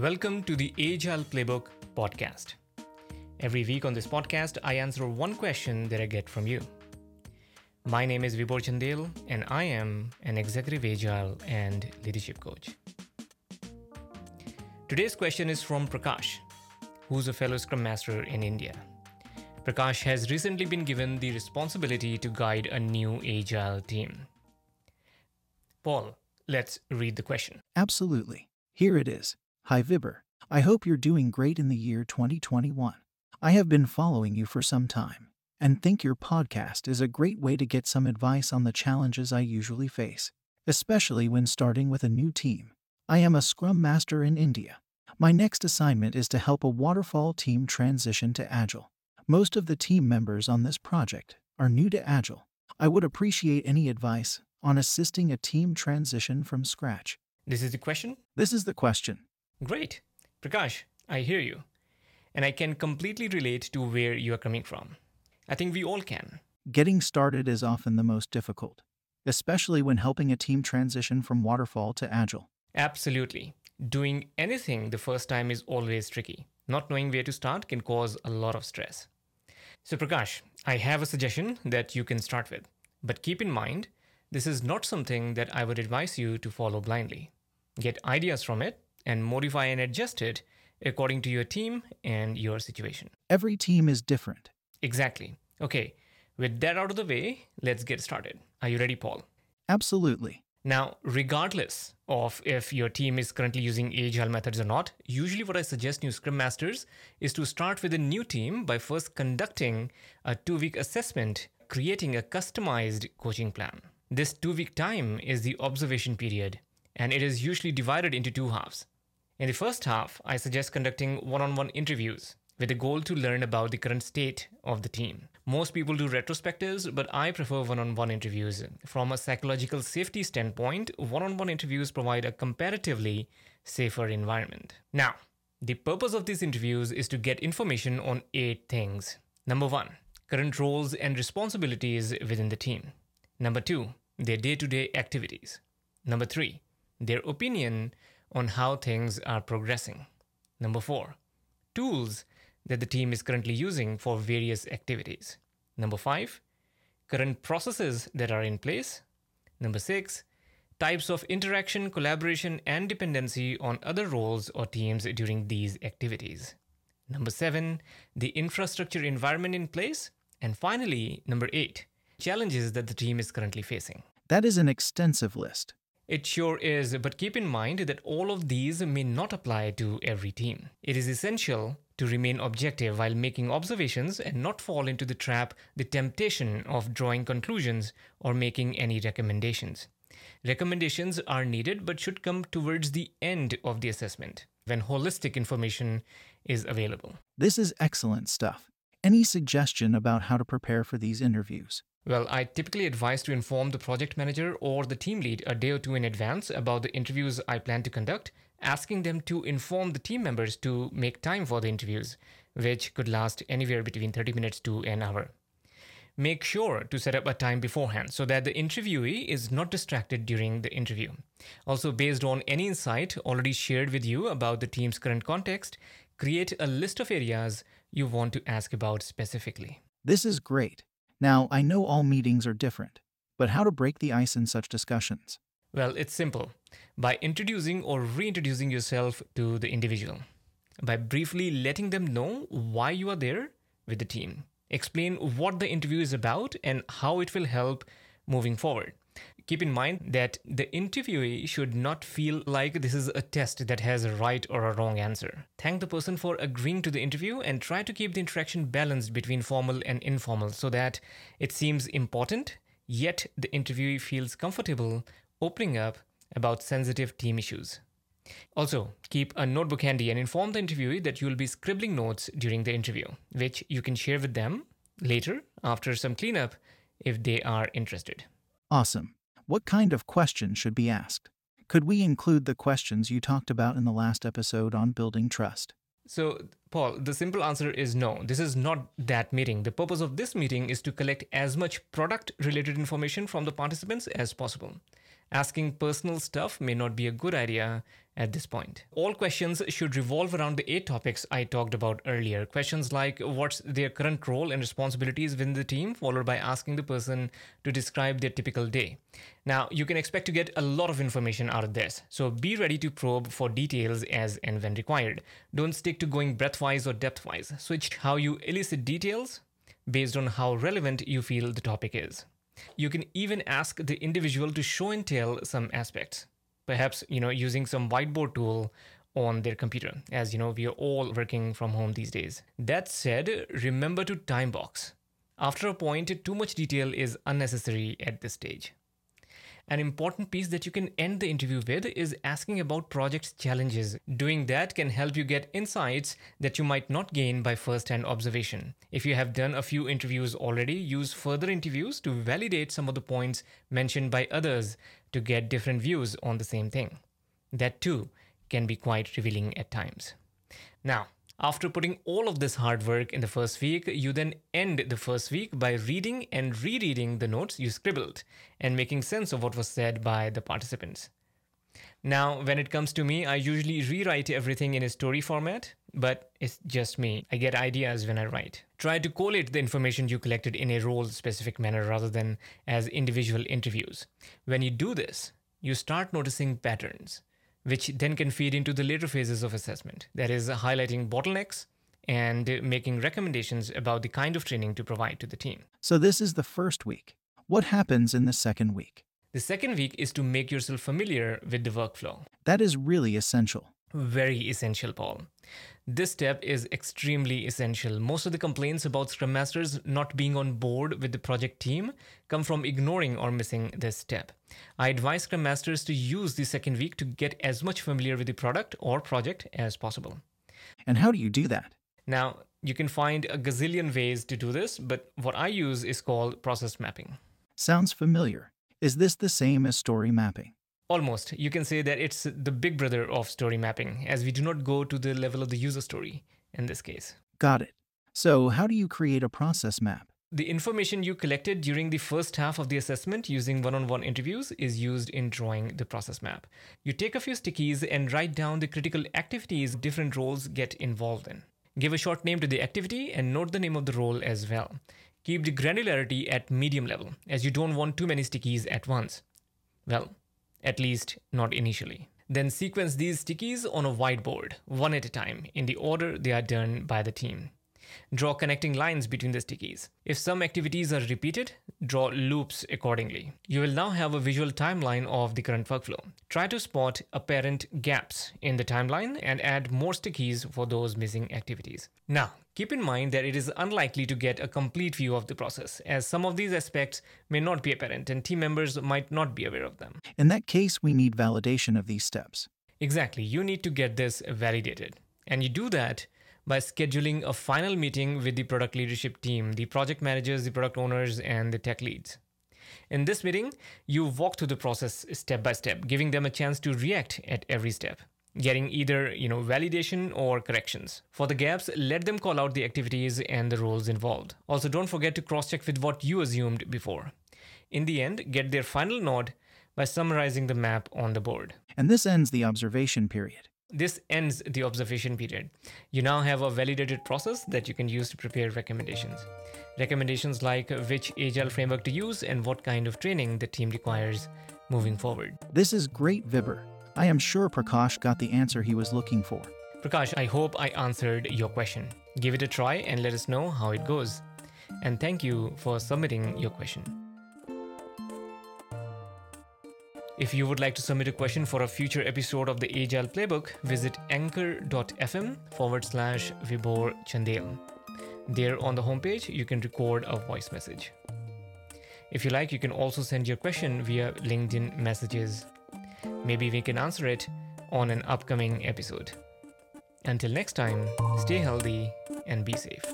Welcome to the Agile Playbook podcast. Every week on this podcast, I answer one question that I get from you. My name is Vibhor Chandel, and I am an executive agile and leadership coach. Today's question is from Prakash, who's a fellow Scrum Master in India. Prakash has recently been given the responsibility to guide a new agile team. Paul, let's read the question. Absolutely. Here it is. Hi Vibhor. I hope you're doing great in the year 2021. I have been following you for some time and think your podcast is a great way to get some advice on the challenges I usually face, especially when starting with a new team. I am a Scrum Master in India. My next assignment is to help a waterfall team transition to Agile. Most of the team members on this project are new to Agile. I would appreciate any advice on assisting a team transition from scratch. This is the question? This is the question. Great. Prakash, I hear you. And I can completely relate to where you are coming from. I think we all can. Getting started is often the most difficult, especially when helping a team transition from waterfall to agile. Absolutely. Doing anything the first time is always tricky. Not knowing where to start can cause a lot of stress. So, Prakash, I have a suggestion that you can start with. But keep in mind, this is not something that I would advise you to follow blindly. Get ideas from it and modify and adjust it according to your team and your situation. Every team is different. Exactly. Okay, with that out of the way, let's get started. Are you ready, Paul? Absolutely. Now, regardless of if your team is currently using agile methods or not, usually what I suggest new Scrum Masters is to start with a new team by first conducting a two week assessment, creating a customized coaching plan. This two week time is the observation period, and it is usually divided into two halves. In the first half, I suggest conducting one on one interviews with the goal to learn about the current state of the team. Most people do retrospectives, but I prefer one on one interviews. From a psychological safety standpoint, one on one interviews provide a comparatively safer environment. Now, the purpose of these interviews is to get information on eight things. Number one, current roles and responsibilities within the team. Number two, their day to day activities. Number three, their opinion on how things are progressing. Number four, tools that the team is currently using for various activities. Number five, current processes that are in place. Number six, types of interaction, collaboration, and dependency on other roles or teams during these activities. Number seven, the infrastructure environment in place. And finally, number eight, challenges that the team is currently facing. That is an extensive list. It sure is, but keep in mind that all of these may not apply to every team. It is essential to remain objective while making observations and not fall into the trap, the temptation of drawing conclusions or making any recommendations. Recommendations are needed but should come towards the end of the assessment when holistic information is available. This is excellent stuff. Any suggestion about how to prepare for these interviews? Well, I typically advise to inform the project manager or the team lead a day or two in advance about the interviews I plan to conduct, asking them to inform the team members to make time for the interviews, which could last anywhere between 30 minutes to an hour. Make sure to set up a time beforehand so that the interviewee is not distracted during the interview. Also, based on any insight already shared with you about the team's current context, create a list of areas you want to ask about specifically. This is great. Now, I know all meetings are different, but how to break the ice in such discussions? Well, it's simple by introducing or reintroducing yourself to the individual, by briefly letting them know why you are there with the team. Explain what the interview is about and how it will help moving forward. Keep in mind that the interviewee should not feel like this is a test that has a right or a wrong answer. Thank the person for agreeing to the interview and try to keep the interaction balanced between formal and informal so that it seems important, yet the interviewee feels comfortable opening up about sensitive team issues. Also, keep a notebook handy and inform the interviewee that you will be scribbling notes during the interview, which you can share with them later after some cleanup if they are interested. Awesome. What kind of questions should be asked? Could we include the questions you talked about in the last episode on building trust? So, Paul, the simple answer is no. This is not that meeting. The purpose of this meeting is to collect as much product related information from the participants as possible. Asking personal stuff may not be a good idea at this point. All questions should revolve around the eight topics I talked about earlier. Questions like what's their current role and responsibilities within the team, followed by asking the person to describe their typical day. Now, you can expect to get a lot of information out of this, so be ready to probe for details as and when required. Don't stick to going breadthwise or depthwise. Switch how you elicit details based on how relevant you feel the topic is. You can even ask the individual to show and tell some aspects. Perhaps, you know, using some whiteboard tool on their computer, as you know, we are all working from home these days. That said, remember to time box. After a point, too much detail is unnecessary at this stage. An important piece that you can end the interview with is asking about project challenges. Doing that can help you get insights that you might not gain by first hand observation. If you have done a few interviews already, use further interviews to validate some of the points mentioned by others to get different views on the same thing. That too can be quite revealing at times. Now, after putting all of this hard work in the first week, you then end the first week by reading and rereading the notes you scribbled and making sense of what was said by the participants. Now, when it comes to me, I usually rewrite everything in a story format, but it's just me. I get ideas when I write. Try to collate the information you collected in a role specific manner rather than as individual interviews. When you do this, you start noticing patterns which then can feed into the later phases of assessment. That is, highlighting bottlenecks and making recommendations about the kind of training to provide to the team. So, this is the first week. What happens in the second week? The second week is to make yourself familiar with the workflow. That is really essential. Very essential, Paul. This step is extremely essential. Most of the complaints about Scrum Masters not being on board with the project team come from ignoring or missing this step. I advise Scrum Masters to use the second week to get as much familiar with the product or project as possible. And how do you do that? Now, you can find a gazillion ways to do this, but what I use is called process mapping. Sounds familiar. Is this the same as story mapping? Almost. You can say that it's the big brother of story mapping, as we do not go to the level of the user story in this case. Got it. So, how do you create a process map? The information you collected during the first half of the assessment using one on one interviews is used in drawing the process map. You take a few stickies and write down the critical activities different roles get involved in. Give a short name to the activity and note the name of the role as well. Keep the granularity at medium level, as you don't want too many stickies at once. Well, at least not initially. Then sequence these stickies on a whiteboard, one at a time, in the order they are done by the team. Draw connecting lines between the stickies. If some activities are repeated, draw loops accordingly. You will now have a visual timeline of the current workflow. Try to spot apparent gaps in the timeline and add more stickies for those missing activities. Now, keep in mind that it is unlikely to get a complete view of the process, as some of these aspects may not be apparent and team members might not be aware of them. In that case, we need validation of these steps. Exactly, you need to get this validated. And you do that by scheduling a final meeting with the product leadership team, the project managers, the product owners, and the tech leads. In this meeting, you walk through the process step by step, giving them a chance to react at every step, getting either, you know, validation or corrections. For the gaps, let them call out the activities and the roles involved. Also, don't forget to cross-check with what you assumed before. In the end, get their final nod by summarizing the map on the board. And this ends the observation period. This ends the observation period. You now have a validated process that you can use to prepare recommendations. Recommendations like which agile framework to use and what kind of training the team requires moving forward. This is great, Vibhor. I am sure Prakash got the answer he was looking for. Prakash, I hope I answered your question. Give it a try and let us know how it goes. And thank you for submitting your question. If you would like to submit a question for a future episode of the Agile Playbook, visit anchor.fm forward slash Vibhor Chandel. There on the homepage, you can record a voice message. If you like, you can also send your question via LinkedIn messages. Maybe we can answer it on an upcoming episode. Until next time, stay healthy and be safe.